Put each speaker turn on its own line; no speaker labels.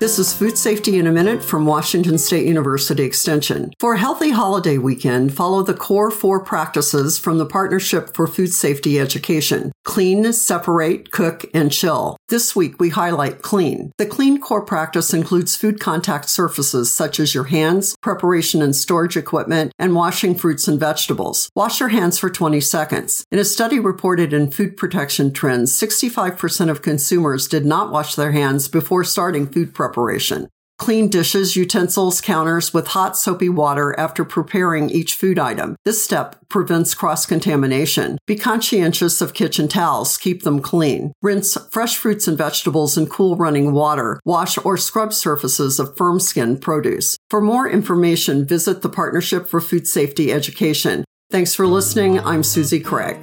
This is Food Safety in a Minute from Washington State University Extension. For a healthy holiday weekend, follow the core four practices from the Partnership for Food Safety Education clean, separate, cook, and chill. This week we highlight clean. The clean core practice includes food contact surfaces such as your hands, preparation and storage equipment, and washing fruits and vegetables. Wash your hands for 20 seconds. In a study reported in Food Protection Trends, 65% of consumers did not wash their hands before starting food preparation. Clean dishes, utensils, counters with hot soapy water after preparing each food item. This step prevents cross contamination. Be conscientious of kitchen towels. Keep them clean. Rinse fresh fruits and vegetables in cool running water. Wash or scrub surfaces of firm skinned produce. For more information, visit the Partnership for Food Safety Education. Thanks for listening. I'm Susie Craig.